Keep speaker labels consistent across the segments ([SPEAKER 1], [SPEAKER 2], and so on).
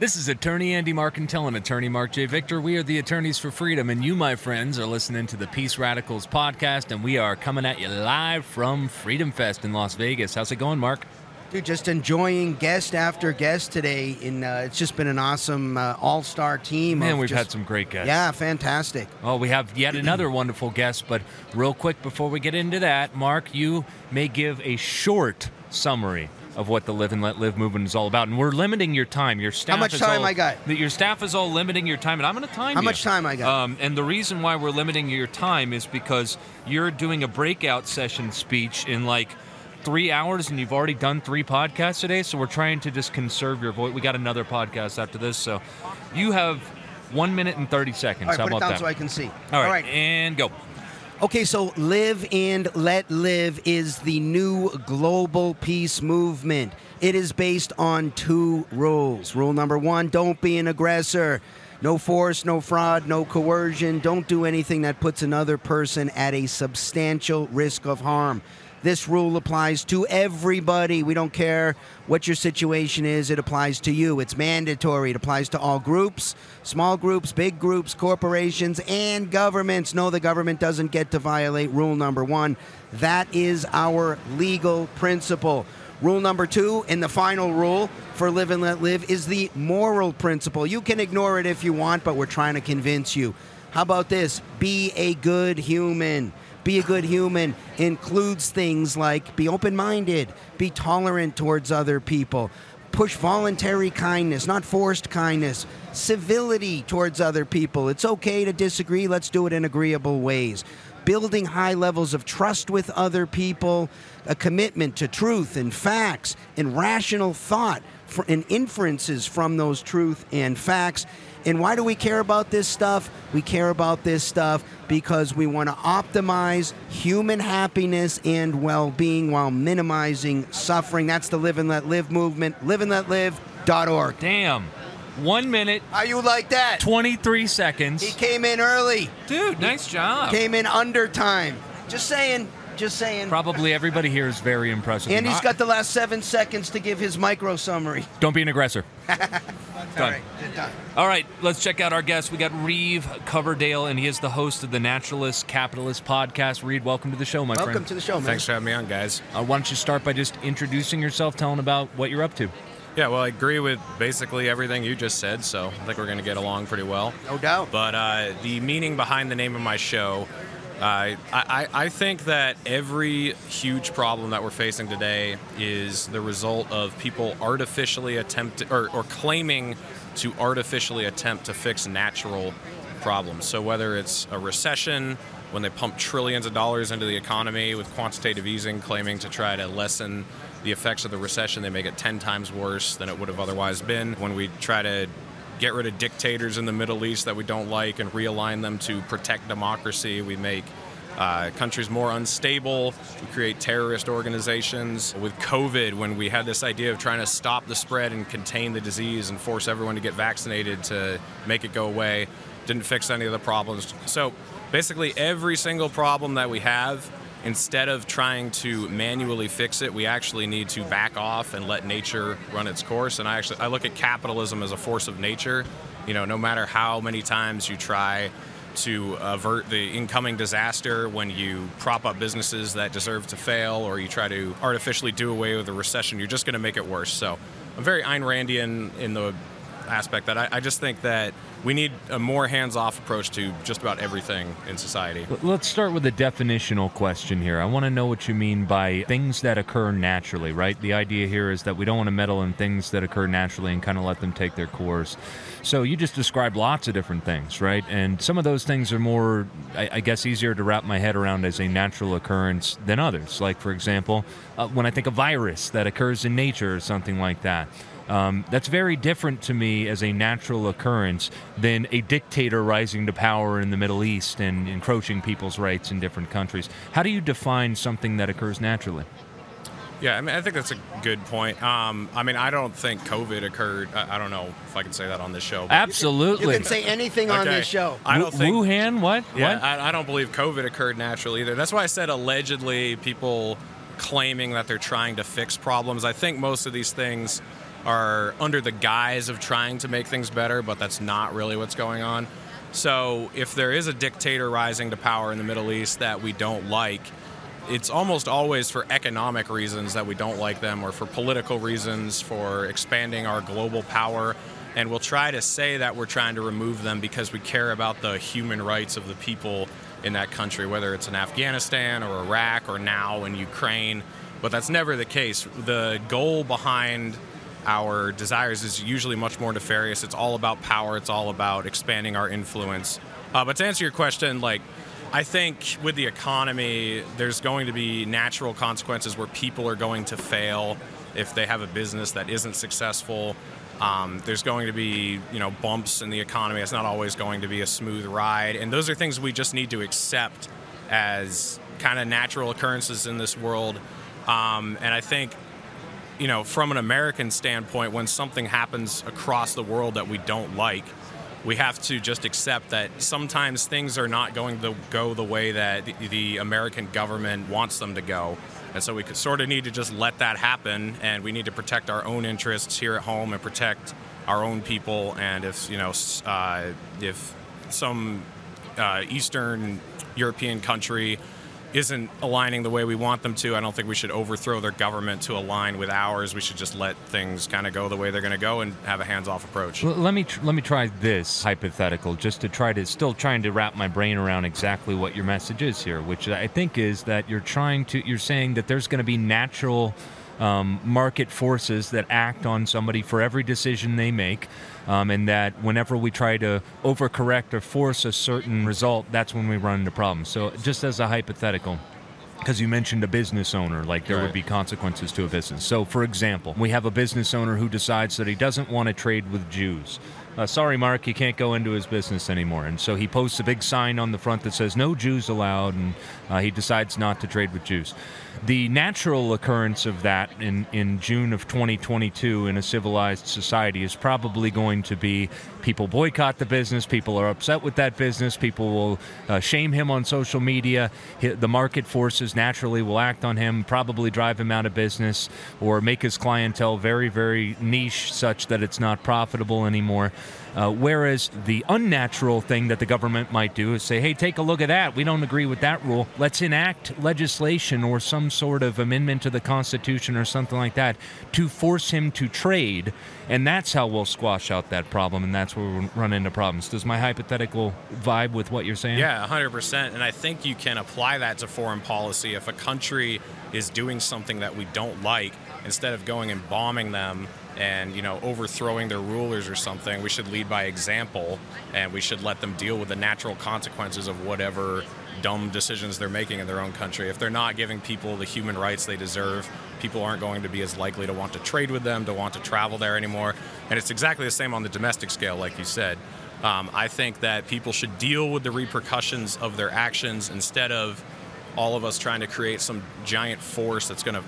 [SPEAKER 1] This is attorney Andy Marcantel and attorney Marc J. Victor. We are the attorneys for freedom, and you, my friends, are listening to the Peace Radicals podcast, and we are coming at you live from Freedom Fest in Las Vegas. How's it going, Marc?
[SPEAKER 2] Dude, just enjoying guest after guest today. In uh, it's just been an awesome uh, all-star team.
[SPEAKER 1] Man, we've
[SPEAKER 2] just-
[SPEAKER 1] had some great guests.
[SPEAKER 2] Yeah, fantastic.
[SPEAKER 1] Well, we have yet another wonderful guest, but real quick before we get into that, Marc, you may give a short summary of what the Live and Let Live movement is all about, and we're limiting your time. Your staff.
[SPEAKER 2] How much
[SPEAKER 1] is
[SPEAKER 2] time
[SPEAKER 1] all-
[SPEAKER 2] I got?
[SPEAKER 1] that Your staff is all limiting your time, and I'm going to time
[SPEAKER 2] How
[SPEAKER 1] you.
[SPEAKER 2] much time I got?
[SPEAKER 1] Um, and the reason why we're limiting your time is because you're doing a breakout session speech in like three hours, and you've already done three podcasts today. So we're trying to just conserve your voice. We got another podcast after this, so you have one minute and thirty seconds.
[SPEAKER 2] All right,
[SPEAKER 1] How
[SPEAKER 2] put it down
[SPEAKER 1] that?
[SPEAKER 2] so I can see.
[SPEAKER 1] All right, and go.
[SPEAKER 2] Okay, so Live and Let Live is the new global peace movement. It is based on two rules. Rule number one don't be an aggressor. No force, no fraud, no coercion. Don't do anything that puts another person at a substantial risk of harm. This rule applies to everybody. We don't care what your situation is, it applies to you. It's mandatory. It applies to all groups, small groups, big groups, corporations, and governments. No, the government doesn't get to violate rule number one. That is our legal principle. Rule number two, and the final rule for Live and Let Live, is the moral principle. You can ignore it if you want, but we're trying to convince you. How about this? Be a good human. Be a good human includes things like be open minded, be tolerant towards other people, push voluntary kindness, not forced kindness, civility towards other people. It's okay to disagree, let's do it in agreeable ways. Building high levels of trust with other people, a commitment to truth and facts and rational thought and inferences from those truth and facts. And why do we care about this stuff? We care about this stuff because we want to optimize human happiness and well being while minimizing suffering. That's the Live and Let Live movement. Liveandletlive.org.
[SPEAKER 1] Damn. One minute,
[SPEAKER 2] How you like that?
[SPEAKER 1] 23 seconds.
[SPEAKER 2] He came in early,
[SPEAKER 1] Dude, nice job.
[SPEAKER 2] came in under time. Just saying, just saying.
[SPEAKER 1] Probably everybody here is very impressed. with you.
[SPEAKER 2] And he's
[SPEAKER 1] I-
[SPEAKER 2] got the last seven seconds to give his micro summary.
[SPEAKER 1] Don't be an aggressor. Done.
[SPEAKER 2] right, good done.
[SPEAKER 1] All right, let's check out our guest. We got Reed Coverdale, and he is the host of the Naturalist Capitalist podcast. Reed, welcome to the show, my
[SPEAKER 2] Welcome
[SPEAKER 1] friend.
[SPEAKER 2] Welcome to the show, man.
[SPEAKER 3] Thanks for having me on, guys.
[SPEAKER 1] Uh, why don't you start by just introducing yourself, telling about what you're up to?
[SPEAKER 3] Yeah, well, I agree with basically everything you just said, so I think we're going to get along pretty well.
[SPEAKER 2] No doubt.
[SPEAKER 3] But uh, the meaning behind the name of my show, I, I, I think that every huge problem that we're facing today is the result of people artificially attempt or, or claiming to artificially attempt to fix natural problems. So whether it's a recession, when they pump trillions of dollars into the economy with quantitative easing, claiming to try to lessen the effects of the recession, they make it 10 times worse than it would have otherwise been. When we try to get rid of dictators in the Middle East that we don't like and realign them to protect democracy. We make uh, countries more unstable. We create terrorist organizations. With COVID, when we had this idea of trying to stop the spread and contain the disease and force everyone to get vaccinated to make it go away, didn't fix any of the problems. So basically, every single problem that we have instead of trying to manually fix it, we actually need to back off and let nature run its course. And I actually I look at capitalism as a force of nature. You know, no matter how many times you try to avert the incoming disaster when you prop up businesses that deserve to fail or you try to artificially do away with a recession, you're just going to make it worse. So I'm very Ayn Randian in the aspect that I, I just think that we need a more hands-off approach to just about everything in society.
[SPEAKER 1] Let's start with a definitional question here. I want to know what you mean by things that occur naturally, right? The idea here is that we don't want to meddle in things that occur naturally and kind of let them take their course. So you just described lots of different things, right? And some of those things are more, I, I guess, easier to wrap my head around as a natural occurrence than others. Like, for example, uh, when I think a virus that occurs in nature or something like that. Um, that's very different to me as a natural occurrence than a dictator rising to power in the Middle East and encroaching people's rights in different countries. How do you define something that occurs naturally?
[SPEAKER 3] Yeah, I mean, I think that's a good point. Um, I mean, I don't think COVID occurred. I, I don't know if I can say that on this show.
[SPEAKER 1] Absolutely.
[SPEAKER 2] You can say anything on this show.
[SPEAKER 3] I don't think.
[SPEAKER 1] Wuhan? What?
[SPEAKER 3] Yeah,
[SPEAKER 1] what?
[SPEAKER 3] I, I don't believe COVID occurred naturally either. That's why I said allegedly people claiming that they're trying to fix problems. I think most of these things are under the guise of trying to make things better, but that's not really what's going on. So if there is a dictator rising to power in the Middle East that we don't like, it's almost always for economic reasons that we don't like them or for political reasons, for expanding our global power. And we'll try to say that we're trying to remove them because we care about the human rights of the people in that country, whether it's in Afghanistan or Iraq or now in Ukraine. But that's never the case. The goal behind our desires is usually much more nefarious. It's all about power, it's all about expanding our influence. Uh, but to answer your question, like, I think with the economy, there's going to be natural consequences where people are going to fail if they have a business that isn't successful. Um, there's going to be, you know, bumps in the economy. It's not always going to be a smooth ride, and those are things we just need to accept as kind of natural occurrences in this world. Um, and I think, you know, from an American standpoint, when something happens across the world that we don't like, we have to just accept that sometimes things are not going to go the way that the, American government wants them to go. And so we sort of need to just let that happen, and we need to protect our own interests here at home and protect our own people. And if you know, uh, if some uh, Eastern European country isn't aligning the way we want them to, I don't think we should overthrow their government to align with ours. We should just let things kind of go the way they're going to go and have a hands-off approach.
[SPEAKER 1] Let me tr- let me try this hypothetical, just to try to still trying to wrap my brain around exactly what your message is here, which I think is that you're trying to you're saying that there's going to be natural um, market forces that act on somebody for every decision they make. Um, and that whenever we try to overcorrect or force a certain result, that's when we run into problems. So, just as a hypothetical, because you mentioned a business owner, like there
[SPEAKER 3] Right.
[SPEAKER 1] would be consequences to a business. So, for example, we have a business owner who decides that he doesn't want to trade with Jews. Uh, sorry, Marc, you can't go into his business anymore. And so he posts a big sign on the front that says "No Jews allowed," and uh, he decides not to trade with Jews. The natural occurrence of that in, in June of 2022 in a civilized society is probably going to be people boycott the business, people are upset with that business, people will uh, shame him on social media, the market forces naturally will act on him, probably drive him out of business, or make his clientele very, very niche such that it's not profitable anymore. Uh, whereas the unnatural thing that the government might do is say, hey, take a look at that. We don't agree with that rule. Let's enact legislation or some sort of amendment to the Constitution or something like that to force him to trade. And that's how we'll squash out that problem. And that's where we'll run into problems. Does my hypothetical vibe with what you're saying?
[SPEAKER 3] Yeah, 100%. And I think you can apply that to foreign policy. If a country is doing something that we don't like, instead of going and bombing them and you know overthrowing their rulers or something, we should lead by example and we should let them deal with the natural consequences of whatever dumb decisions they're making in their own country. If they're not giving people the human rights they deserve, people aren't going to be as likely to want to trade with them, to want to travel there anymore. And it's exactly the same on the domestic scale, like you said. Um, I think that people should deal with the repercussions of their actions instead of all of us trying to create some giant force that's going to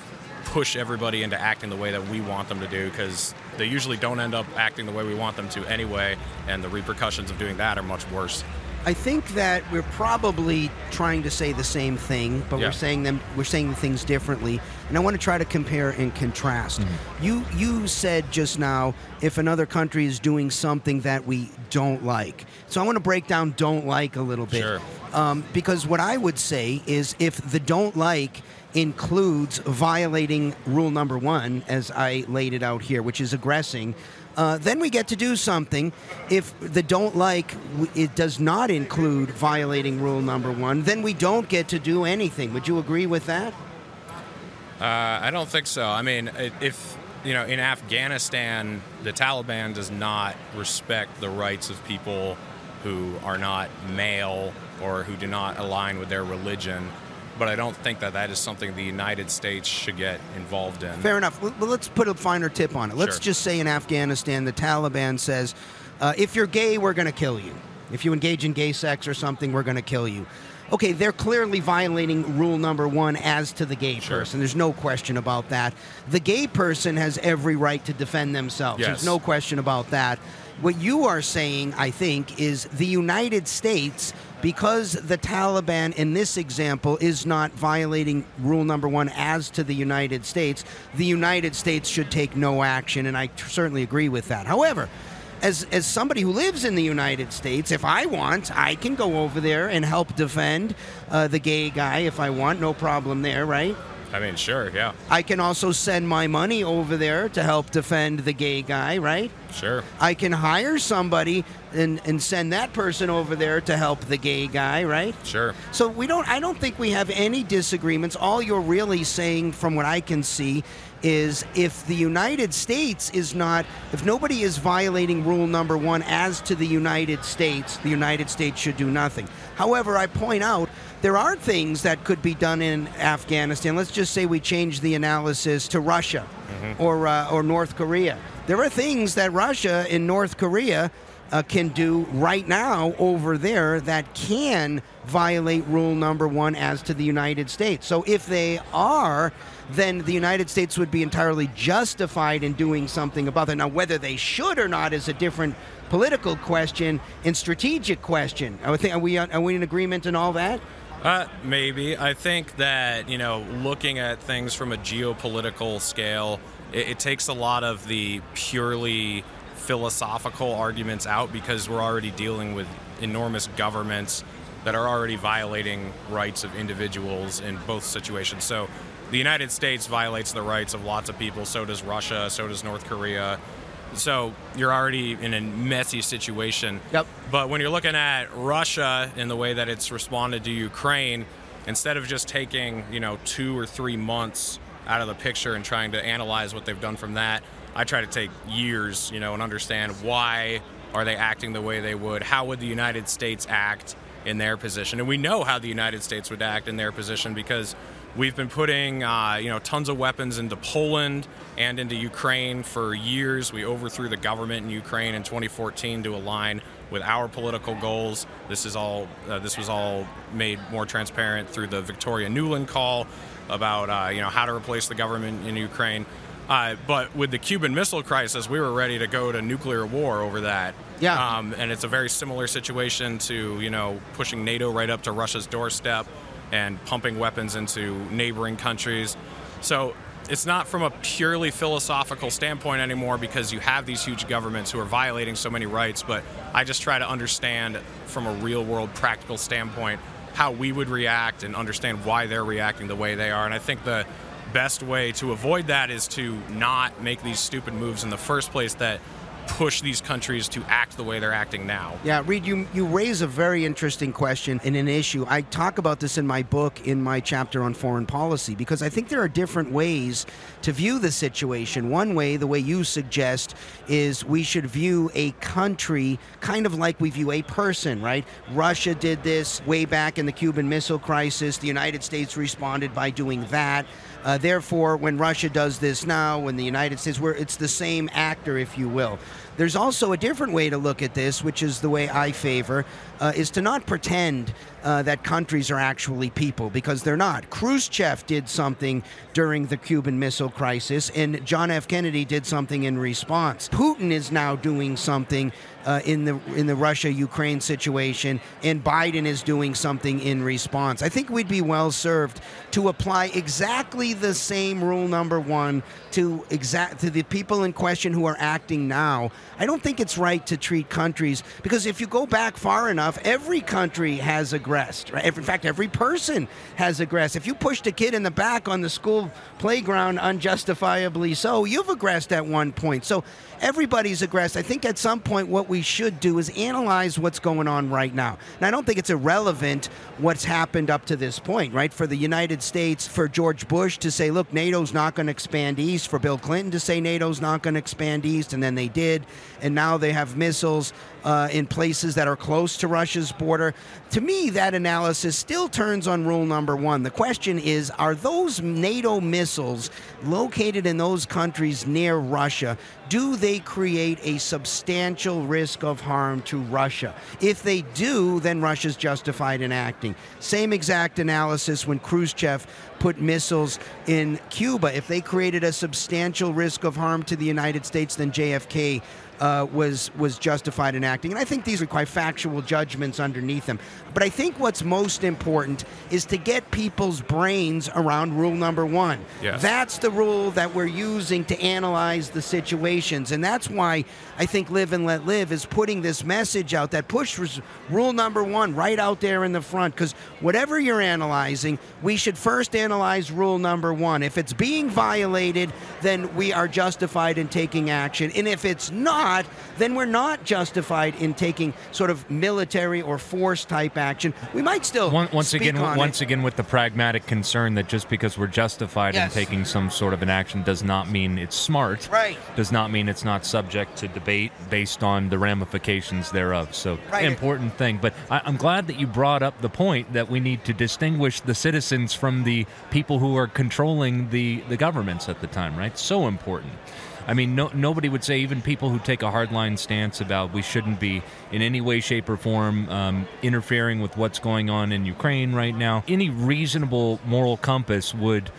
[SPEAKER 3] push everybody into acting the way that we want them to do because they usually don't end up acting the way we want them to anyway, and the repercussions of doing that are much worse.
[SPEAKER 2] I think that we're probably trying to say the same thing, but
[SPEAKER 3] Yeah.
[SPEAKER 2] we're saying them we're saying things differently. And I want to try to compare and contrast.
[SPEAKER 3] Mm-hmm.
[SPEAKER 2] You you said just now if another country is doing something that we don't like. So I want to break down don't like a little bit.
[SPEAKER 3] Sure.
[SPEAKER 2] Um, because what I would say is if the don't like includes violating rule number one, as I laid it out here, which is aggressing, uh, then we get to do something. If the don't like it does not include violating rule number one, then we don't get to do anything. Would you agree with that?
[SPEAKER 3] Uh, I don't think so. I mean, if you know, in Afghanistan, the Taliban does not respect the rights of people who are not male or who do not align with their religion. But I don't think that that is something the United States should get involved in.
[SPEAKER 2] Fair enough. Let's put a finer tip on it. Let's
[SPEAKER 3] Sure.
[SPEAKER 2] just say in Afghanistan, the Taliban says, uh, if you're gay, we're going to kill you. If you engage in gay sex or something, we're going to kill you. Okay, they're clearly violating rule number one as to the gay
[SPEAKER 3] Sure.
[SPEAKER 2] person. There's no question about that. The gay person has every right to defend themselves.
[SPEAKER 3] Yes.
[SPEAKER 2] There's no question about that. What you are saying, I think, is the United States because the Taliban in this example is not violating rule number one as to the United States, the United States should take no action, and I t- certainly agree with that. However, as, as somebody who lives in the United States, if I want, I can go over there and help defend uh, the gay guy if I want, no problem there, right?
[SPEAKER 3] I mean, sure, yeah,
[SPEAKER 2] I can also send my money over there to help defend the gay guy, right?
[SPEAKER 3] sure.
[SPEAKER 2] I can hire somebody and, and send that person over there to help the gay guy, right?
[SPEAKER 3] Sure.
[SPEAKER 2] So we don't I don't think we have any disagreements. All you're really saying from what I can see is if the United States is not if nobody is violating rule number 1 as to the United States, the United States should do nothing. However, I point out there are things that could be done in Afghanistan. Let's just say we change the analysis to Russia or uh, or North Korea. There are things that Russia and North Korea uh, can do right now over there that can violate rule number one as to the United States. So if they are, then the United States would be entirely justified in doing something about that. Now, whether they should or not is a different political question and strategic question. I would think, are we are we in agreement and all that?
[SPEAKER 3] Uh, maybe. I think that, you know, looking at things from a geopolitical scale, it, it takes a lot of the purely philosophical arguments out because we're already dealing with enormous governments that are already violating rights of individuals in both situations. So the United States violates the rights of lots of people, so does Russia, so does North Korea. So you're already in a messy situation.
[SPEAKER 2] Yep.
[SPEAKER 3] But when you're looking at Russia and the way that it's responded to Ukraine, instead of just taking, you know, two or three months out of the picture and trying to analyze what they've done from that, I try to take years, you know, and understand why are they acting the way they would? How would the United States act in their position? And we know how the United States would act in their position because we've been putting, uh, you know, tons of weapons into Poland and into Ukraine for years. We overthrew the government in Ukraine in 2014 to align with our political goals. This is all. Uh, this was all made more transparent through the Victoria Nuland call about, uh, you know, how to replace the government in Ukraine. Uh, but with the Cuban Missile Crisis, we were ready to go to nuclear war over that.
[SPEAKER 2] Yeah.
[SPEAKER 3] Um, and it's a very similar situation to you know pushing NATO right up to Russia's doorstep and pumping weapons into neighboring countries. So it's not from a purely philosophical standpoint anymore because you have these huge governments who are violating so many rights. But I just try to understand from a real world practical standpoint how we would react and understand why they're reacting the way they are. And I think the best way to avoid that is to not make these stupid moves in the first place that push these countries to act the way they're acting now.
[SPEAKER 2] Yeah, Reed, you, you raise a very interesting question and an issue. I talk about this in my book, in my chapter on foreign policy, because I think there are different ways to view the situation. One way, the way you suggest, is we should view a country kind of like we view a person, right? Russia did this way back in the Cuban Missile Crisis. The United States responded by doing that. Uh, therefore, when Russia does this now, when the United States, where it's the same actor, if you will. There's also a different way to look at this, which is the way I favor, uh, is to not pretend uh, that countries are actually people because they're not. Khrushchev did something during the Cuban Missile Crisis, and John F. Kennedy did something in response. Putin is now doing something uh, in the in the Russia-Ukraine situation, and Biden is doing something in response. I think we'd be well served to apply exactly the same rule number one to exact to the people in question who are acting now. I don't think it's right to treat countries because if you go back far enough, every country has aggressed. Right? In fact, every person has aggressed. If you pushed a kid in the back on the school playground unjustifiably so, you've aggressed at one point. So everybody's aggressed. I think at some point what we should do is analyze what's going on right now. And I don't think it's irrelevant what's happened up to this point, right? For the United States, for George Bush to say, look, NATO's not going to expand east, for Bill Clinton to say NATO's not going to expand east, and then they did. And now they have missiles uh, in places that are close to Russia's border. To me, that analysis still turns on rule number one. The question is are those NATO missiles located in those countries near Russia? Do they create a substantial risk of harm to Russia? If they do, then Russia's justified in acting. Same exact analysis when Khrushchev put missiles in Cuba. If they created a substantial risk of harm to the United States, then JFK uh, was was justified in acting. And I think these are quite factual judgments underneath them. But I think what's most important is to get people's brains around rule number one.
[SPEAKER 3] Yes.
[SPEAKER 2] That's the rule that we're using to analyze the situations, and that's why I think Live and Let Live is putting this message out that pushes rule number one right out there in the front. Because whatever you're analyzing, we should first analyze rule number one. If it's being violated, then we are justified in taking action, and if it's not, then we're not justified in taking sort of military or force type action. We might still
[SPEAKER 1] Once, once again,
[SPEAKER 2] on
[SPEAKER 1] once
[SPEAKER 2] it.
[SPEAKER 1] again, with the pragmatic concern that just because we're justified
[SPEAKER 2] Yes.
[SPEAKER 1] in taking some sort of an action does not mean it's smart.
[SPEAKER 2] Right.
[SPEAKER 1] Does not mean it's not subject to debate based on the ramifications thereof. So,
[SPEAKER 2] Right.
[SPEAKER 1] important thing. But I, I'm glad that you brought up the point that we need to distinguish the citizens from the people who are controlling the the governments at the time. Right. So important. I mean, no, nobody would say, even people who take a hardline stance about we shouldn't be in any way, shape, or form um, interfering with what's going on in Ukraine right now. Any reasonable moral compass would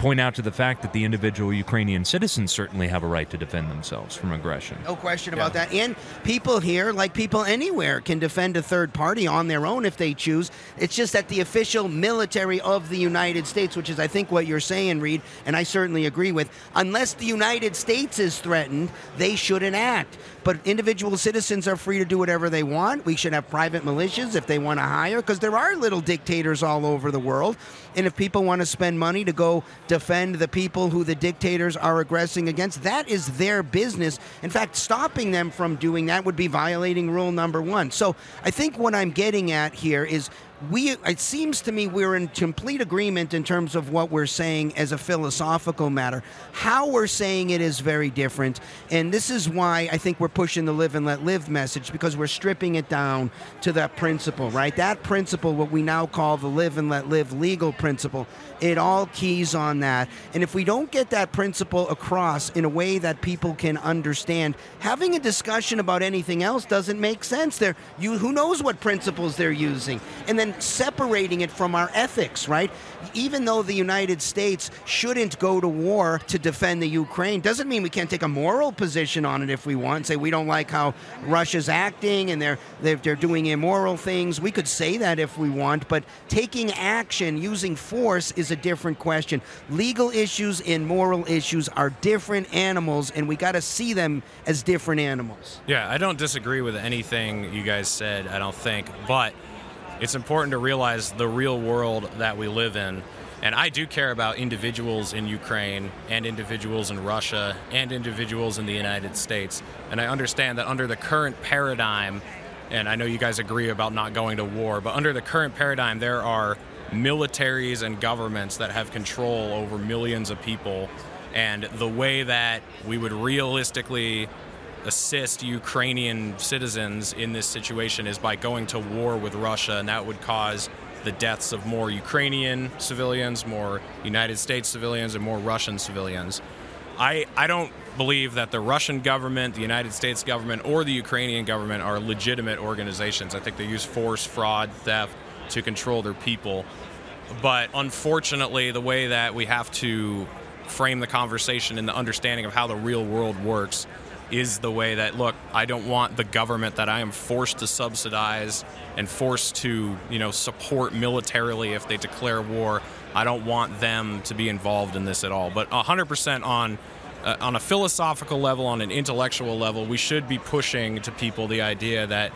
[SPEAKER 1] point out to the fact that the individual Ukrainian citizens certainly have a right to defend themselves from aggression.
[SPEAKER 2] No question about that. And people here, like people anywhere, can defend a third party on their own if they choose. It's just that the official military of the United States, which is, I think, what you're saying, Reed, and I certainly agree with, unless the United States is threatened, they shouldn't act. But individual citizens are free to do whatever they want. We should have private militias if they want to hire, because there are little dictators all over the world. And if people want to spend money to go defend the people who the dictators are aggressing against, that is their business. In fact, stopping them from doing that would be violating rule number one. So I think what I'm getting at here is we it seems to me we're in complete agreement in terms of what we're saying as a philosophical matter. How we're saying it is very different and this is why i think we're pushing the live and let live message because we're stripping it down to that principle right? That principle what we now call the live and let live legal principle it all keys on that. And if we don't get that principle across in a way that people can understand having a discussion about anything else doesn't make sense. There you who knows what principles they're using? And then separating it from our ethics right? Even though the united states shouldn't go to war to defend the ukraine doesn't mean we can't take a moral position on it if we want say we don't like how russia's acting and they're they're, they're doing immoral things. We could say that if we want but taking action using force is a different question. Legal issues and moral issues are different animals and we got to see them as different animals.
[SPEAKER 3] Yeah, I don't disagree with anything you guys said, I don't think, but it's important to realize the real world that we live in. And I do care about individuals in Ukraine and individuals in Russia and individuals in the United States. And I understand that under the current paradigm, and I know you guys agree about not going to war, but under the current paradigm, there are militaries and governments that have control over millions of people. And the way that we would realistically assist Ukrainian citizens in this situation is by going to war with Russia, and that would cause the deaths of more Ukrainian civilians, more United States civilians, and more Russian civilians. I, I don't believe that the Russian government, the United States government, or the Ukrainian government are legitimate organizations. I think they use force, fraud, theft to control their people. But unfortunately, the way that we have to frame the conversation and the understanding of how the real world works is the way that look i don't want the government that i am forced to subsidize and forced to you know support militarily if they declare war. I don't want them to be involved in this at all. But 100% on uh, on a philosophical level on an intellectual level we should be pushing to people the idea that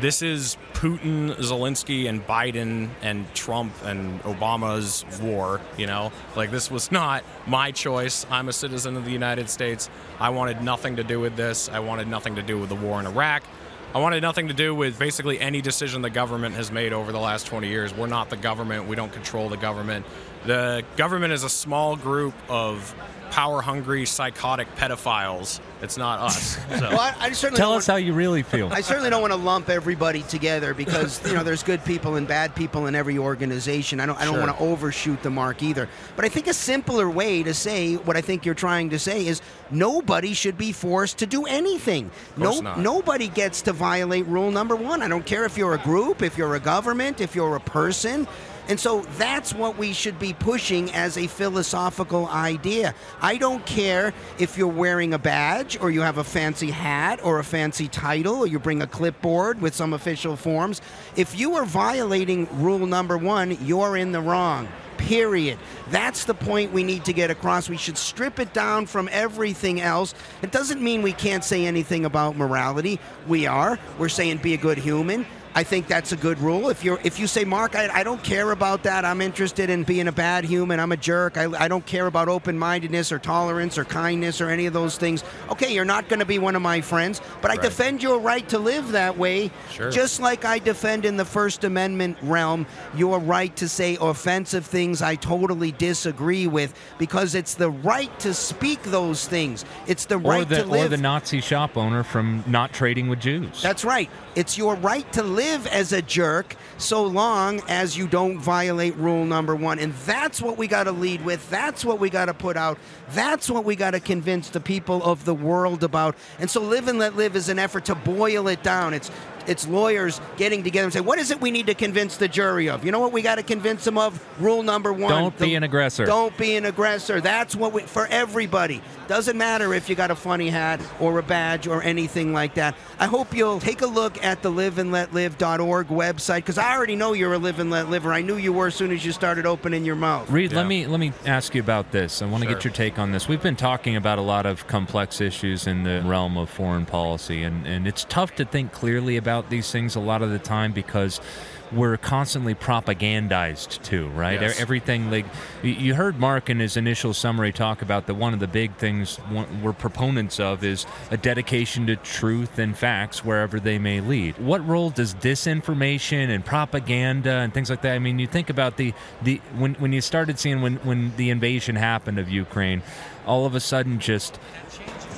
[SPEAKER 3] this is Putin, Zelensky, and Biden and Trump and Obama's war. You know, like this was not my choice. I'm a citizen of the United States. I wanted nothing to do with this. I wanted nothing to do with the war in Iraq. I wanted nothing to do with basically any decision the government has made over the last 20 years. We're not the government. We don't control the government. The government is a small group of power hungry, psychotic pedophiles. It's not us. So.
[SPEAKER 2] well, I, I
[SPEAKER 1] Tell
[SPEAKER 2] don't
[SPEAKER 1] us how you really feel.
[SPEAKER 2] I certainly don't want to lump everybody together because you know there's good people and bad people in every organization. I don't I don't
[SPEAKER 3] Sure.
[SPEAKER 2] want to overshoot the mark either. But I think a simpler way to say what I think you're trying to say is nobody should be forced to do anything.
[SPEAKER 3] course
[SPEAKER 2] No
[SPEAKER 3] not.
[SPEAKER 2] nobody gets to violate rule number 1. I don't care if you're a group, if you're a government, if you're a person. And so that's what we should be pushing as a philosophical idea. I don't care if you're wearing a badge or you have a fancy hat or a fancy title or you bring a clipboard with some official forms. If you are violating rule number one, you're in the wrong. Period. That's the point we need to get across. We should strip it down from everything else. It doesn't mean we can't say anything about morality. We are. We're saying be a good human. I think that's a good rule. If you're if you say, Marc, I, I don't care about that. I'm interested in being a bad human. I'm a jerk. I, I don't care about open mindedness or tolerance or kindness or any of those things. Okay, you're not going to be one of my friends, but I
[SPEAKER 3] Right.
[SPEAKER 2] defend your right to live that way.
[SPEAKER 3] Sure.
[SPEAKER 2] Just like I defend in the First Amendment realm your right to say offensive things I totally disagree with because it's the right to speak those things. It's the right
[SPEAKER 1] the
[SPEAKER 2] to live
[SPEAKER 1] or the Nazi shop owner from not trading with Jews.
[SPEAKER 2] that's right. It's your right to live as a jerk so long as you don't violate rule number one. And that's what we got to lead with. That's what we got to put out. That's what we got to convince the people of the world about. And so Live and Let Live is an effort to boil it down. It's it's lawyers getting together and say, what is it we need to convince the jury of? You know what we got to convince them of? Rule number one.
[SPEAKER 1] Don't be an aggressor.
[SPEAKER 2] Don't be an aggressor. That's what we, for everybody. Doesn't matter if you got a funny hat or a badge or anything like that. I hope you'll take a look at the liveandletlive.org website because I already know you're a live and let liver. I knew you were as soon as you started opening your mouth.
[SPEAKER 1] Reed,
[SPEAKER 3] Yeah.
[SPEAKER 1] let me let me ask you about this. I want to
[SPEAKER 3] Sure.
[SPEAKER 1] get your take on this. We've been talking about a lot of complex issues in the realm of foreign policy, and, and it's tough to think clearly about these things a lot of the time because we're constantly propagandized too, right?
[SPEAKER 3] Yes.
[SPEAKER 1] Everything like you- you heard Marc in his initial summary talk about that one of the big things we're proponents of is a dedication to truth and facts wherever they may lead. What role does disinformation and propaganda and things like that? I mean, you think about the the when when you started seeing when when the invasion happened of Ukraine, all of a sudden just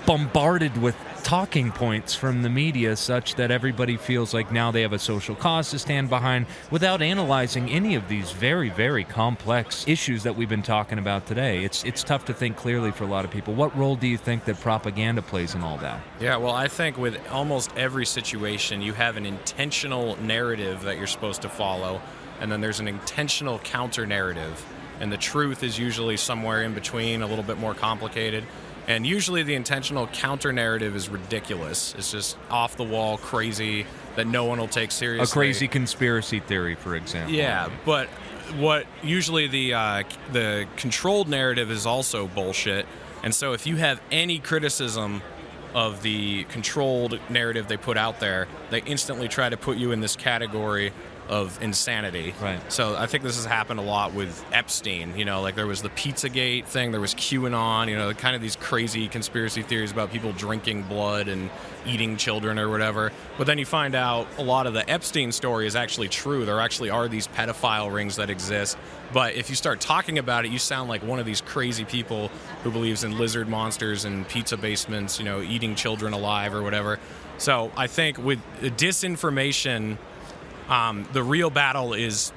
[SPEAKER 1] bombarded with talking points from the media such that everybody feels like now they have a social cause to stand behind without analyzing any of these very very complex issues that we've been talking about today it's it's tough to think clearly for a lot of people what role do you think that propaganda plays in all that
[SPEAKER 3] Yeah, well, I think with almost every situation, you have an intentional narrative that you're supposed to follow, and then there's an intentional counter narrative. And the truth is usually somewhere in between, a little bit more complicated. And usually the intentional counter narrative is ridiculous. It's just off the wall, crazy, that no one will take seriously.
[SPEAKER 1] a crazy conspiracy theory for example
[SPEAKER 3] Yeah, but what usually the uh, the controlled narrative is also bullshit. And so if you have any criticism of the controlled narrative they put out there, they instantly try to put you in this category of insanity.
[SPEAKER 1] Right.
[SPEAKER 3] So I think this has happened a lot with Epstein. You know, like there was the Pizzagate thing, there was QAnon. You know, kind of these crazy conspiracy theories about people drinking blood and eating children or whatever. But then you find out a lot of the Epstein story is actually true. There actually are these pedophile rings that exist. But if you start talking about it, you sound like one of these crazy people who believes in lizard monsters and pizza basements, you know, eating children alive or whatever. So I think with disinformation, um, the real battle is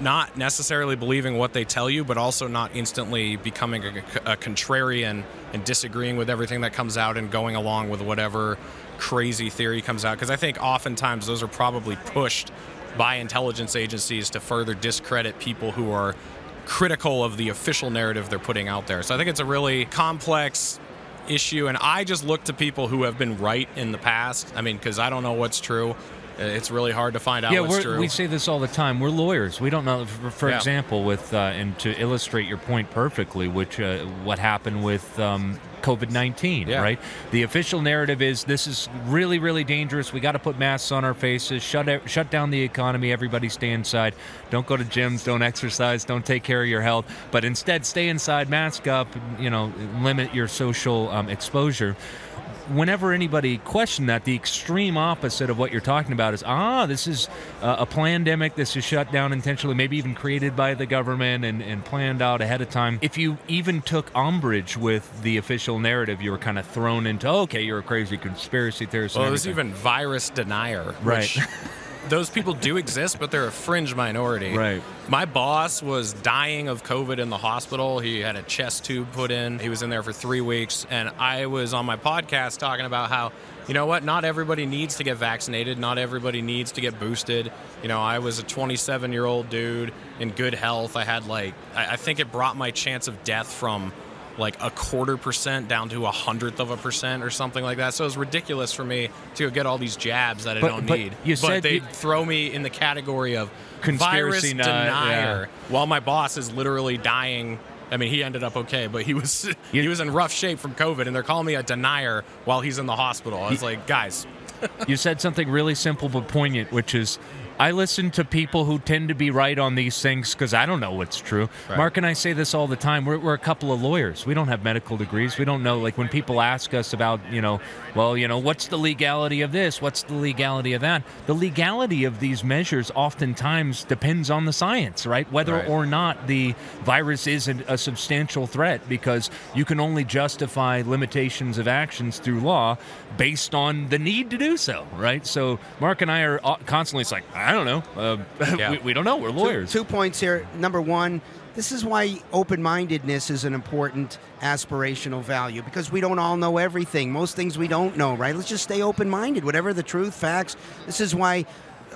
[SPEAKER 3] not necessarily believing what they tell you, but also not instantly becoming a, a contrarian and disagreeing with everything that comes out and going along with whatever crazy theory comes out. Because I think oftentimes those are probably pushed by intelligence agencies to further discredit people who are critical of the official narrative they're putting out there. So I think it's a really complex issue, and I just look to people who have been right in the past. I mean, because I don't know what's true. Uh, It's really hard to find out
[SPEAKER 1] yeah,
[SPEAKER 3] what's true.
[SPEAKER 1] we say this all the time. We're lawyers. We don't know. For, for
[SPEAKER 3] Yeah.
[SPEAKER 1] example, with uh, and to illustrate your point perfectly, which uh, what happened with um, COVID nineteen,
[SPEAKER 3] Yeah.
[SPEAKER 1] right? The official narrative is this is really, really dangerous. We got to put masks on our faces. Shut shut down the economy. Everybody stay inside. Don't go to gyms. Don't exercise. Don't take care of your health. But instead, stay inside. Mask up. You know, limit your social um, exposure whenever anybody questioned that, the extreme opposite of what you're talking about is ah, this is uh, a pandemic. This is shut down intentionally, maybe even created by the government and, and planned out ahead of time. If you even took umbrage with the official narrative, you were kind of thrown into okay, you're a crazy conspiracy theorist.
[SPEAKER 3] Well, there's even virus denier,
[SPEAKER 1] Right.
[SPEAKER 3] those people do exist, but they're a fringe minority.
[SPEAKER 1] Right.
[SPEAKER 3] My boss was dying of COVID in the hospital. He had a chest tube put in. He was in there for three weeks, and I was on my podcast talking about how you know what? Not everybody needs to get vaccinated. Not everybody needs to get boosted. You know, I was a 27 year old dude in good health. I had like, I, I think it brought my chance of death from like a quarter percent down to a hundredth of a percent or something like that. So it was ridiculous for me to get all these jabs that I
[SPEAKER 1] But-
[SPEAKER 3] don't
[SPEAKER 1] but
[SPEAKER 3] need.
[SPEAKER 1] you
[SPEAKER 3] but they
[SPEAKER 1] you-
[SPEAKER 3] throw me in the category of
[SPEAKER 1] Conspiracy
[SPEAKER 3] virus denier while my boss is literally dying. I mean, he ended up okay, but he was he was in rough shape from COVID, and they're calling me a denier while he's in the hospital. I was like, guys,
[SPEAKER 1] you said something really simple but poignant, which is I listen to people who tend to be right on these things because I don't know what's true.
[SPEAKER 3] Right.
[SPEAKER 1] Marc and I say this all the time. We're, we're a couple of lawyers. We don't have medical degrees. We don't know. Like when people ask us about, you know, well, you know, what's the legality of this? What's the legality of that? The legality of these measures oftentimes depends on the science, right? Whether
[SPEAKER 3] Right.
[SPEAKER 1] or not the virus is an, a substantial threat, because you can only justify limitations of actions through law based on the need to do so, right? So Marc and I are uh, constantly it's like, I don't know, uh,
[SPEAKER 3] Yeah.
[SPEAKER 1] we, we don't know. We're
[SPEAKER 2] Two-
[SPEAKER 1] lawyers.
[SPEAKER 2] Two, points here. Number one, this is why open mindedness is an important aspirational value because we don't all know everything. Most things we don't know, right? Let's just stay open minded. Whatever the truth, facts. This is why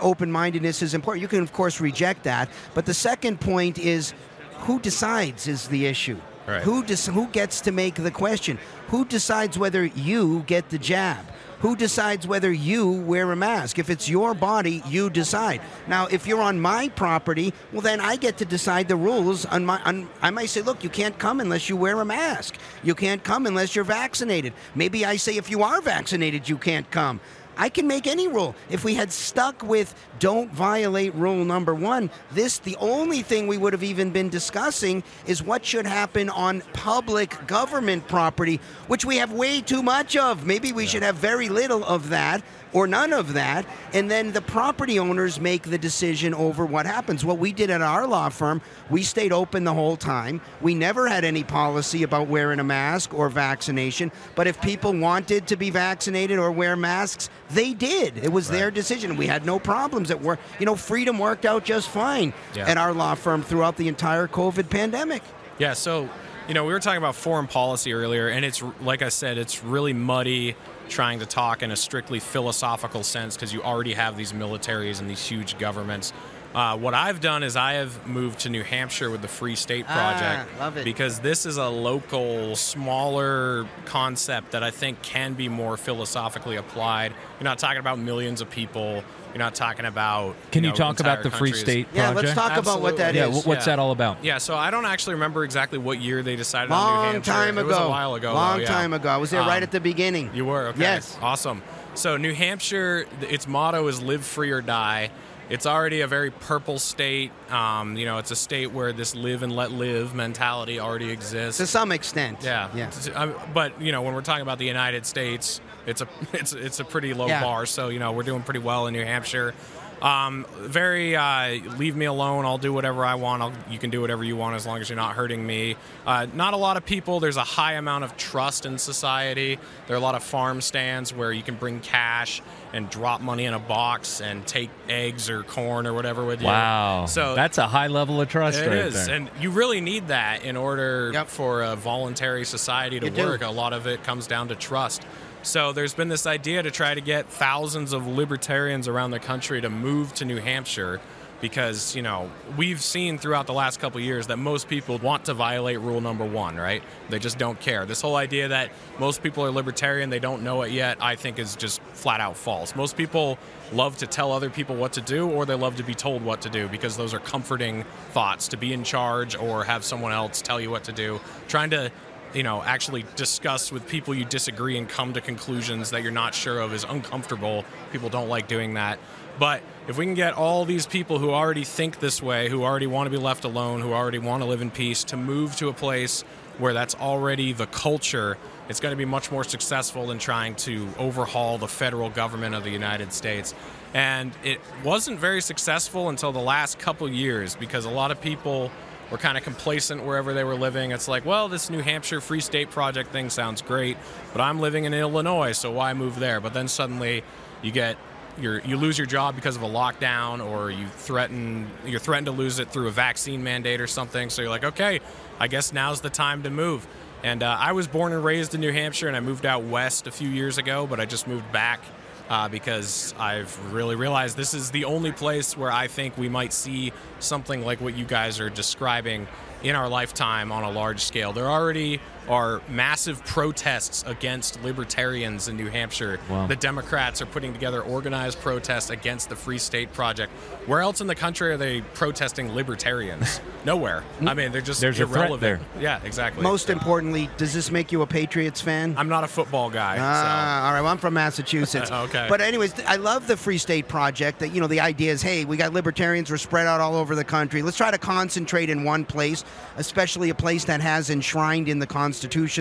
[SPEAKER 2] open mindedness is important. You can, of course, reject that. But the second point is who decides is the issue.
[SPEAKER 3] Right.
[SPEAKER 2] Who, des- who gets to make the question? Who decides whether you get the jab? Who decides whether you wear a mask? If it's your body, you decide. Now, if you're on my property, well, then I get to decide the rules. On my, on, I might say, look, you can't come unless you wear a mask. You can't come unless you're vaccinated. Maybe I say, if you are vaccinated, you can't come. I can make any rule. If we had stuck with don't violate rule number one, this, the only thing we would have even been discussing is what should happen on public government property, which we have way too much of. Maybe we should have very little of that or none of that, and then the property owners make the decision over what happens. What we did at our law firm, we stayed open the whole time. We never had any policy about wearing a mask or vaccination, but if people wanted to be vaccinated or wear masks, they did. It was their decision. We had no problems at work. You know, freedom worked out just fine
[SPEAKER 3] Yeah.
[SPEAKER 2] at our law firm throughout the entire COVID pandemic.
[SPEAKER 3] Yeah, so you know, we were talking about foreign policy earlier, and it's like I said, it's really muddy trying to talk in a strictly philosophical sense because you already have these militaries and these huge governments. Uh, what I've done is I have moved to New Hampshire with the Free State
[SPEAKER 2] Ah,
[SPEAKER 3] Project
[SPEAKER 2] love it.
[SPEAKER 3] because this is a local, smaller concept that I think can be more philosophically applied. You're not talking about millions of people. You're not talking about.
[SPEAKER 1] Can you,
[SPEAKER 3] know,
[SPEAKER 1] talk about
[SPEAKER 3] entire
[SPEAKER 1] the Free
[SPEAKER 3] countries.
[SPEAKER 1] State
[SPEAKER 2] Yeah,
[SPEAKER 1] Project?
[SPEAKER 2] let's talk about what that
[SPEAKER 3] Absolutely.
[SPEAKER 2] is.
[SPEAKER 1] yeah, what's
[SPEAKER 3] Yeah.
[SPEAKER 1] that all about?
[SPEAKER 3] Yeah, so I don't actually remember exactly what year they decided on New
[SPEAKER 2] Long
[SPEAKER 3] Hampshire.
[SPEAKER 2] time
[SPEAKER 3] It
[SPEAKER 2] ago.
[SPEAKER 3] was a while ago.
[SPEAKER 2] Long
[SPEAKER 3] though, yeah.
[SPEAKER 2] time ago. I was there right
[SPEAKER 3] Um,
[SPEAKER 2] at the beginning.
[SPEAKER 3] You were okay.
[SPEAKER 2] Yes.
[SPEAKER 3] Awesome. So New Hampshire, its motto is "Live free or die." It's already a very purple state. Um, you know, it's a state where this "live and let live" mentality already exists.
[SPEAKER 2] to some extent.
[SPEAKER 3] Yeah.
[SPEAKER 2] Yeah.
[SPEAKER 3] Um, But you know, when we're talking about the United States, it's a it's it's a pretty low
[SPEAKER 2] Yeah.
[SPEAKER 3] bar. So you know, we're doing pretty well in New Hampshire. Um, very uh, leave me alone. I'll do whatever I want. I'll, you can do whatever you want as long as you're not hurting me. Uh, not a lot of people. There's a high amount of trust in society. There are a lot of farm stands where you can bring cash and drop money in a box and take eggs or corn or whatever with you.
[SPEAKER 1] Wow.
[SPEAKER 3] So
[SPEAKER 1] that's a high level of trust
[SPEAKER 3] it
[SPEAKER 1] right
[SPEAKER 3] is,
[SPEAKER 1] there.
[SPEAKER 3] and you really need that in order
[SPEAKER 2] Yep.
[SPEAKER 3] for a voluntary society to
[SPEAKER 2] You do.
[SPEAKER 3] work. A lot of it comes down to trust. So there's been this idea to try to get thousands of libertarians around the country to move to New Hampshire because, you know, we've seen throughout the last couple years that most people want to violate rule number 1, right? They just don't care. This whole idea that most people are libertarian, they don't know it yet, I think is just flat out false. Most people love to tell other people what to do or they love to be told what to do because those are comforting thoughts to be in charge or have someone else tell you what to do. Trying to you know, actually discuss with people you disagree and come to conclusions that you're not sure of is uncomfortable. People don't like doing that. But if we can get all these people who already think this way, who already want to be left alone, who already want to live in peace, to move to a place where that's already the culture, it's going to be much more successful than trying to overhaul the federal government of the United States. And it wasn't very successful until the last couple years because a lot of people were kind of complacent wherever they were living. It's like, well, this New Hampshire Free State Project thing sounds great, but I'm living in Illinois, so why move there? But then suddenly you get you're you lose your job because of a lockdown, or you threaten you're threatened to lose it through a vaccine mandate or something. So you're like, okay, I guess now's the time to move. And uh, I was born and raised in New Hampshire, and I moved out west a few years ago, but I just moved back uh, because I've really realized this is the only place where I think we might see something like what you guys are describing in our lifetime on a large scale. There already are massive protests against libertarians in New Hampshire.
[SPEAKER 1] Wow.
[SPEAKER 3] The Democrats are putting together organized protests against the Free State Project. Where else in the country are they protesting libertarians? Nowhere. I mean, they're just
[SPEAKER 1] There's a threat
[SPEAKER 3] irrelevant.
[SPEAKER 1] there.
[SPEAKER 3] Yeah, exactly.
[SPEAKER 2] Most importantly, does this make you a Patriots fan?
[SPEAKER 3] I'm not a football guy.
[SPEAKER 2] Ah, all right. Well, I'm from Massachusetts.
[SPEAKER 3] Okay.
[SPEAKER 2] But anyways, I love the Free State Project. That you know, the idea is, hey, we got libertarians. We're spread out all over the country. Let's try to concentrate in one place, especially a place that has enshrined in the Constitution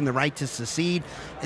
[SPEAKER 2] the right to secede.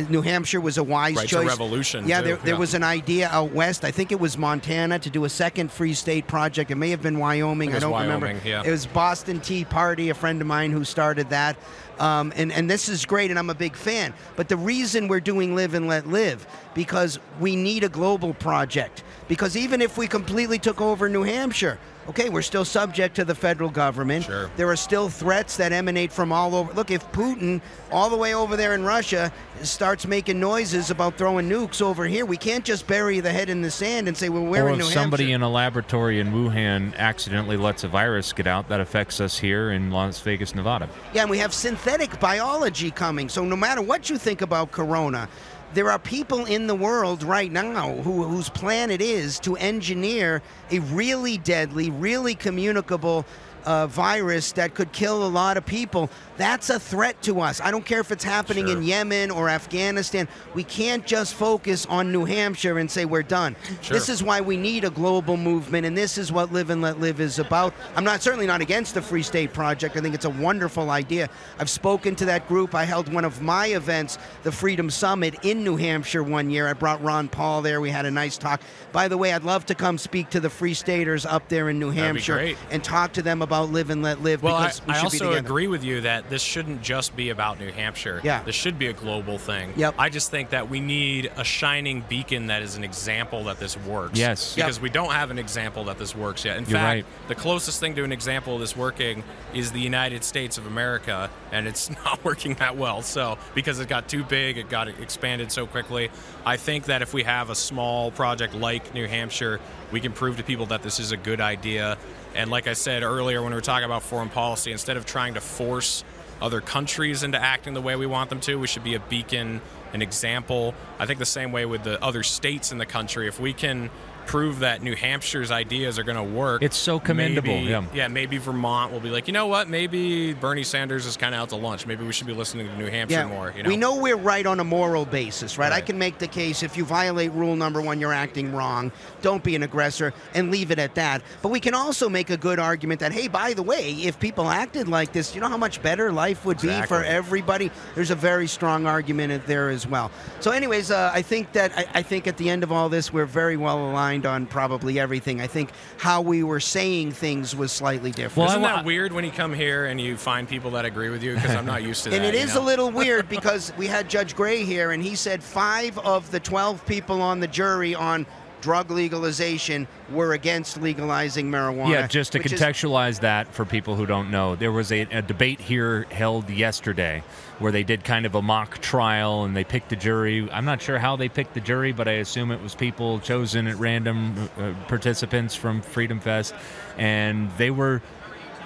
[SPEAKER 2] New Hampshire was a wise choice
[SPEAKER 3] Right to
[SPEAKER 2] choice.
[SPEAKER 3] revolution,
[SPEAKER 2] Yeah, there, there
[SPEAKER 3] yeah.
[SPEAKER 2] was an idea out west. I think it was Montana to do a second Free State Project. It may have been Wyoming.
[SPEAKER 3] I
[SPEAKER 2] I don't remember.
[SPEAKER 3] Yeah.
[SPEAKER 2] It was Boston Tea Party, a friend of mine who started that. Um, and, and this is great, and I'm a big fan. But the reason we're doing Live and Let Live, because we need a global project. Because even if we completely took over New Hampshire, okay, we're still subject to the federal government.
[SPEAKER 3] Sure.
[SPEAKER 2] There are still threats that emanate from all over. Look, if Putin, all the way over there in Russia, starts making noises about throwing nukes over here, we can't just bury the head in the sand and say, well, we're
[SPEAKER 1] or
[SPEAKER 2] in
[SPEAKER 1] if
[SPEAKER 2] New
[SPEAKER 1] somebody
[SPEAKER 2] Hampshire.
[SPEAKER 1] in a laboratory in Wuhan accidentally lets a virus get out that affects us here in Las Vegas, Nevada.
[SPEAKER 2] Yeah, and we have synthetic biology coming. So no matter what you think about corona, there are people in the world right now who, whose plan it is to engineer a really deadly, really communicable uh, virus that could kill a lot of people. That's a threat to us. I don't care if it's happening
[SPEAKER 3] Sure.
[SPEAKER 2] in Yemen or Afghanistan. We can't just focus on New Hampshire and say we're done.
[SPEAKER 3] Sure.
[SPEAKER 2] This is why we need a global movement, and this is what Live and Let Live is about. I'm not certainly not against the Free State Project. I think it's a wonderful idea. I've spoken to that group. I held one of my events, the Freedom Summit, in New Hampshire one year. I brought Ron Paul there. We had a nice talk. By the way, I'd love to come speak to the Free Staters up there in New Hampshire and talk to them about Live and Let Live
[SPEAKER 3] Well, I,
[SPEAKER 2] because we
[SPEAKER 3] I
[SPEAKER 2] should be
[SPEAKER 3] also
[SPEAKER 2] together.
[SPEAKER 3] agree with you that this shouldn't just be about New Hampshire.
[SPEAKER 2] Yeah.
[SPEAKER 3] This should be a global thing.
[SPEAKER 2] Yep.
[SPEAKER 3] I just think that we need a shining beacon that is an example that this works.
[SPEAKER 1] Yes.
[SPEAKER 3] Because
[SPEAKER 2] Yep.
[SPEAKER 3] we don't have an example that this works yet. In
[SPEAKER 1] You're
[SPEAKER 3] fact,
[SPEAKER 1] right.
[SPEAKER 3] the closest thing to an example of this working is the United States of America, and it's not working that well. So, because it got too big, it got expanded so quickly. I think that if we have a small project like New Hampshire, we can prove to people that this is a good idea. And like I said earlier when we were talking about foreign policy, instead of trying to force other countries into acting the way we want them to, we should be a beacon, an example. I think the same way with the other states in the country. If we can prove that New Hampshire's ideas are going to work,
[SPEAKER 1] It's so commendable,
[SPEAKER 3] maybe-
[SPEAKER 1] yeah.
[SPEAKER 3] maybe Vermont will be like, you know what? Maybe Bernie Sanders is kind of out to lunch. Maybe we should be listening to New Hampshire more. You know?
[SPEAKER 2] We know we're right on a moral basis, right? I can make the case if you violate rule number one, you're acting wrong. Don't be an aggressor and leave it at that. But we can also make a good argument that, hey, by the way, if people acted like this, you know how much better life would be for everybody? There's a very strong argument there as well. So, anyways, uh, I think that I, I think at the end of all this, we're very well aligned on probably everything. I think how we were saying things was slightly different.
[SPEAKER 1] Well,
[SPEAKER 3] Isn't that weird when you come here and you find people that agree with you? Because I'm not used to that.
[SPEAKER 2] And it is you
[SPEAKER 3] know?
[SPEAKER 2] a little weird because we had Judge Gray here, and he said five of the 12 people on the jury on drug legalization were against legalizing marijuana.
[SPEAKER 1] Yeah, just to
[SPEAKER 2] which is-
[SPEAKER 1] contextualize that for people who don't know, there was a, a debate here held yesterday where they did kind of a mock trial and they picked the jury. I'm not sure how they picked the jury, but I assume it was people chosen at random uh, participants from Freedom Fest, and they were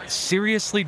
[SPEAKER 1] seriously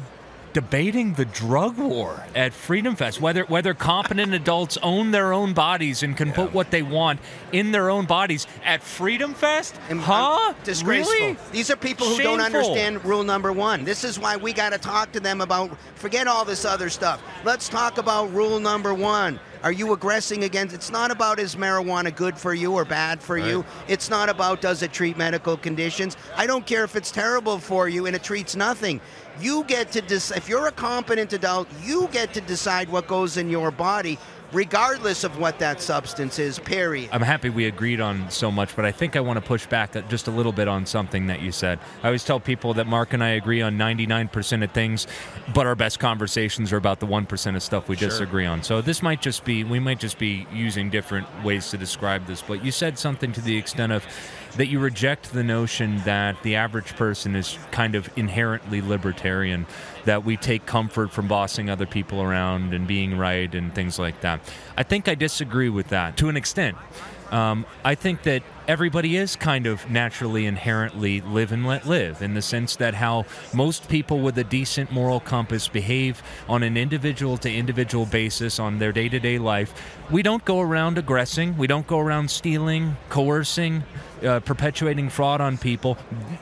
[SPEAKER 1] debating the drug war at Freedom Fest. Whether whether competent adults own their own bodies and can put what they want in their own bodies at Freedom Fest,
[SPEAKER 2] And,
[SPEAKER 1] huh?
[SPEAKER 2] um, disgraceful.
[SPEAKER 1] Really?
[SPEAKER 2] These are people who don't understand rule number one. This is why we got to talk to them about. Forget all this other stuff. Let's talk about rule number one. Are you aggressing against? It's not about is marijuana good for you or bad for you. It's not about does it treat medical conditions. I don't care if it's terrible for you and it treats nothing. You get to decide. If you're a competent adult, you get to decide what goes in your body, regardless of what that substance is. Period.
[SPEAKER 1] I'm happy we agreed on so much, but I think I want to push back uh, just a little bit on something that you said. I always tell people that Marc and I agree on 99% of things, but our best conversations are about the 1% of stuff we
[SPEAKER 3] Sure.
[SPEAKER 1] disagree on. So this might just be, we might just be using different ways to describe this, but you said something to the extent of, that you reject the notion that the average person is kind of inherently libertarian, that we take comfort from bossing other people around and being right and things like that. I think I disagree with that to an extent. Um, I think that everybody is kind of naturally inherently live and let live in the sense that how most people with a decent moral compass behave on an individual to individual basis on their day to day life. We don't go around aggressing, we don't go around stealing, coercing, uh, perpetuating fraud on people.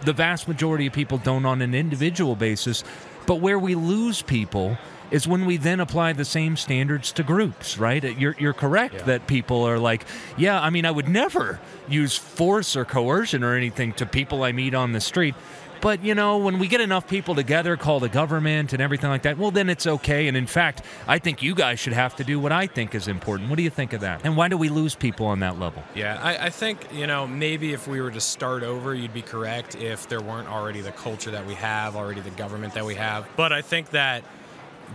[SPEAKER 1] The vast majority of people don't on an individual basis. But where we lose people is when we then apply the same standards to groups, right? Uh, you're, you're correct yeah. that people are like, yeah, I mean, I would never use force or coercion or anything to people I meet on the street. But, you know, when we get enough people together, call the government and everything like that, well, then it's okay. And in fact, I think you guys should have to do what I think is important. What do you think of that? And why do we lose people on that level?
[SPEAKER 3] Yeah, I, I think, you know, maybe if we were to start over, you'd be correct if there weren't already the culture that we have, already the government that we have. But I think that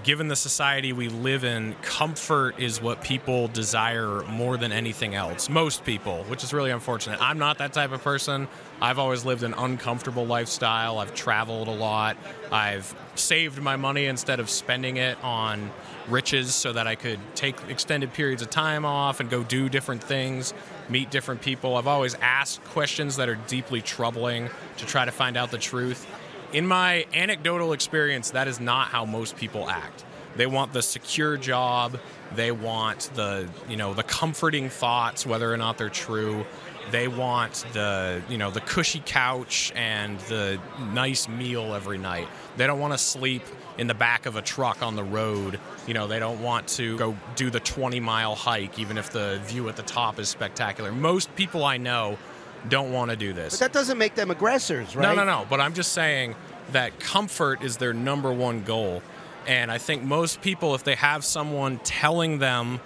[SPEAKER 3] given the society we live in, comfort is what people desire more than anything else. Most people, which is really unfortunate. I'm not that type of person. I've always lived an uncomfortable lifestyle. I've traveled a lot. I've saved my money instead of spending it on riches so that I could take extended periods of time off and go do different things, meet different people. I've always asked questions that are deeply troubling to try to find out the truth in my anecdotal experience, that is not how most people act. They want the secure job. They want the, you know, the comforting thoughts, whether or not they're true. They want the, you know, the cushy couch and the nice meal every night. They don't want to sleep in the back of a truck on the road. You know, they don't want to go do the 20 mile hike, even if the view at the top is spectacular. Most people I know don't want to do this.
[SPEAKER 2] But that doesn't make them aggressors, right?
[SPEAKER 3] No, no, no. But I'm just saying that comfort is their number one goal. And I think most people, if they have someone telling them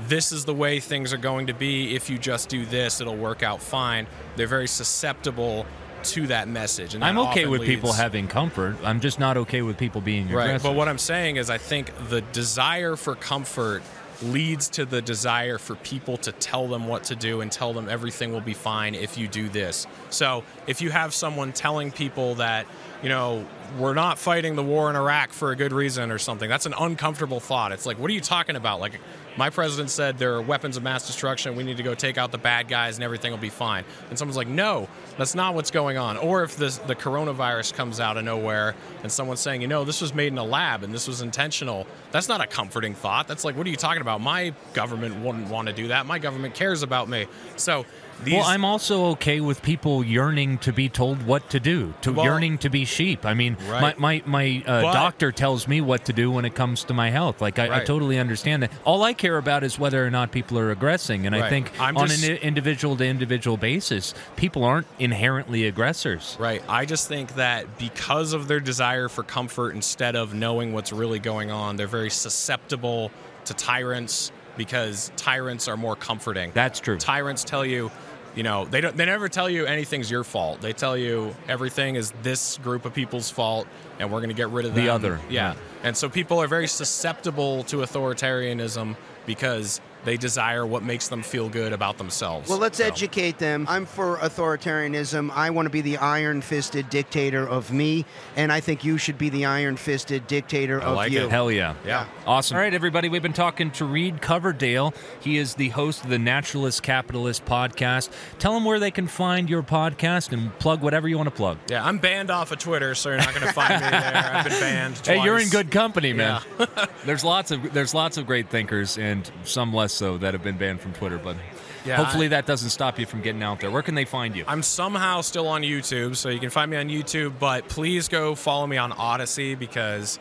[SPEAKER 3] this is the way things are going to be, if you just do this, it'll work out fine, they're very susceptible to that message. And that
[SPEAKER 1] I'm okay with
[SPEAKER 3] leads...
[SPEAKER 1] people having comfort. I'm just not okay with people being aggressive.
[SPEAKER 3] Right. But what I'm saying is, I think the desire for comfort leads to the desire for people to tell them what to do and tell them everything will be fine if you do this. So if you have someone telling people that, you know, we're not fighting the war in Iraq for a good reason or something, that's an uncomfortable thought. It's like, what are you talking about? Like, my president said there are weapons of mass destruction. We need to go take out the bad guys and everything will be fine. And someone's like, no, that's not what's going on. Or if this, the coronavirus comes out of nowhere and someone's saying, you know, this was made in a lab and this was intentional, that's not a comforting thought. That's like, what are you talking about? My government wouldn't want to do that. My government cares about me. So these,
[SPEAKER 1] well, I'm also okay with people yearning to be told what to do, to well, yearning to be sheep. I mean, right. my my, my uh, but, doctor tells me what to do when it comes to my health. Like I, right. I, totally understand that. All I care about is whether or not people are aggressing, and right. I think I'm on just, an individual to individual basis, people aren't inherently aggressors.
[SPEAKER 3] Right. I just think that because of their desire for comfort instead of knowing what's really going on, they're very susceptible to tyrants because tyrants are more comforting.
[SPEAKER 1] That's true.
[SPEAKER 3] Tyrants tell you you know they don't they never tell you anything's your fault they tell you everything is this group of people's fault and we're going to get rid of them.
[SPEAKER 1] the other
[SPEAKER 3] yeah. yeah and so people are very susceptible to authoritarianism because they desire what makes them feel good about themselves.
[SPEAKER 2] Well, let's so. educate them. I'm for authoritarianism. I want to be the iron fisted dictator of me, and I think you should be the iron fisted dictator
[SPEAKER 3] I
[SPEAKER 2] of
[SPEAKER 3] like
[SPEAKER 2] you.
[SPEAKER 3] It.
[SPEAKER 1] Hell yeah.
[SPEAKER 3] Yeah.
[SPEAKER 1] Awesome. All right, everybody. We've been talking to Reed Coverdale. He is the host of the Naturalist Capitalist podcast. Tell them where they can find your podcast and plug whatever you want to plug.
[SPEAKER 3] Yeah, I'm banned off of Twitter, so you're not going to find me there. I've been banned. Twice.
[SPEAKER 1] Hey, you're in good company, man.
[SPEAKER 3] Yeah.
[SPEAKER 1] there's lots of there's lots of great thinkers and some less so that have been banned from Twitter, but yeah, hopefully I, that doesn't stop you from getting out there. Where can they find you?
[SPEAKER 3] I'm somehow still on YouTube, so you can find me on YouTube, but please go follow me on Odysee because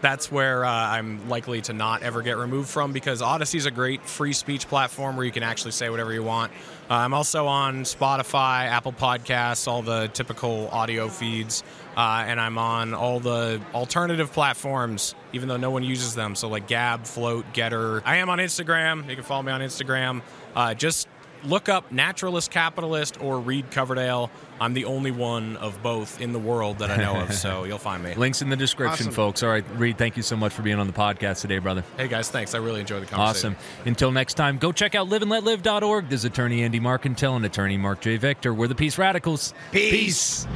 [SPEAKER 3] that's where uh, I'm likely to not ever get removed from because Odysee is a great free speech platform where you can actually say whatever you want. Uh, I'm also on Spotify, Apple Podcasts, all the typical audio feeds, uh, and I'm on all the alternative platforms, even though no one uses them. So like Gab, Flote, Gettr. I am on Instagram. You can follow me on Instagram. Uh, just look up Naturalist Capitalist or Reed Coverdale. I'm the only one of both in the world that I know of, so you'll find me.
[SPEAKER 1] Links in the description,
[SPEAKER 2] Awesome.
[SPEAKER 1] folks. All right, Reed, thank you so much for being on the podcast today, brother.
[SPEAKER 3] Hey guys, thanks. I really enjoyed the conversation.
[SPEAKER 1] Awesome. Until next time, go check out liveandletlive.org. This is attorney Andy Markentel and attorney Marc J. Victor. We're the Peace Radicals.
[SPEAKER 2] Peace.